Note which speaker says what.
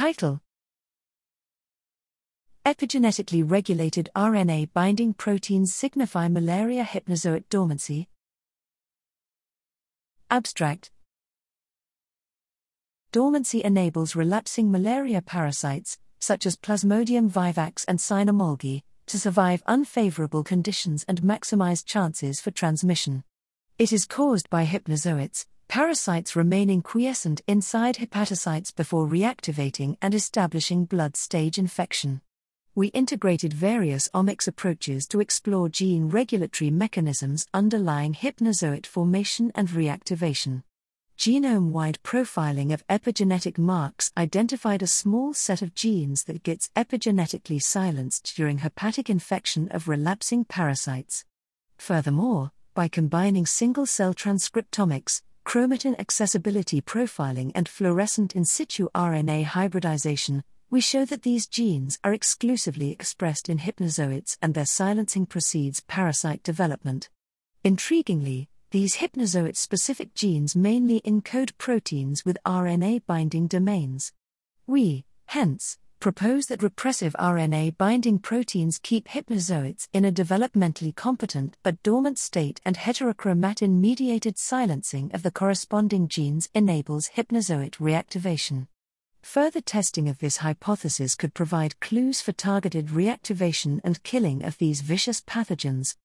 Speaker 1: Title Epigenetically regulated RNA binding proteins signify malaria hypnozoite dormancy. Abstract Dormancy enables relapsing malaria parasites, such as Plasmodium vivax and Cynomolgi, to survive unfavorable conditions and maximize chances for transmission. It is caused by hypnozoites, parasites remaining quiescent inside hepatocytes before reactivating and establishing blood stage infection. We integrated various omics approaches to explore gene regulatory mechanisms underlying hypnozoite formation and reactivation. Genome wide profiling of epigenetic marks identified a small set of genes that gets epigenetically silenced during hepatic infection of relapsing parasites. Furthermore, by combining single cell transcriptomics, chromatin accessibility profiling, and fluorescent in situ RNA hybridization, we show that these genes are exclusively expressed in hypnozoites and their silencing precedes parasite development. Intriguingly, these hypnozoite specific genes mainly encode proteins with RNA binding domains. We, hence, propose that repressive RNA binding proteins keep hypnozoites in a developmentally competent but dormant state, and heterochromatin mediated silencing of the corresponding genes enables hypnozoite reactivation. Further testing of this hypothesis could provide clues for targeted reactivation and killing of these vicious pathogens,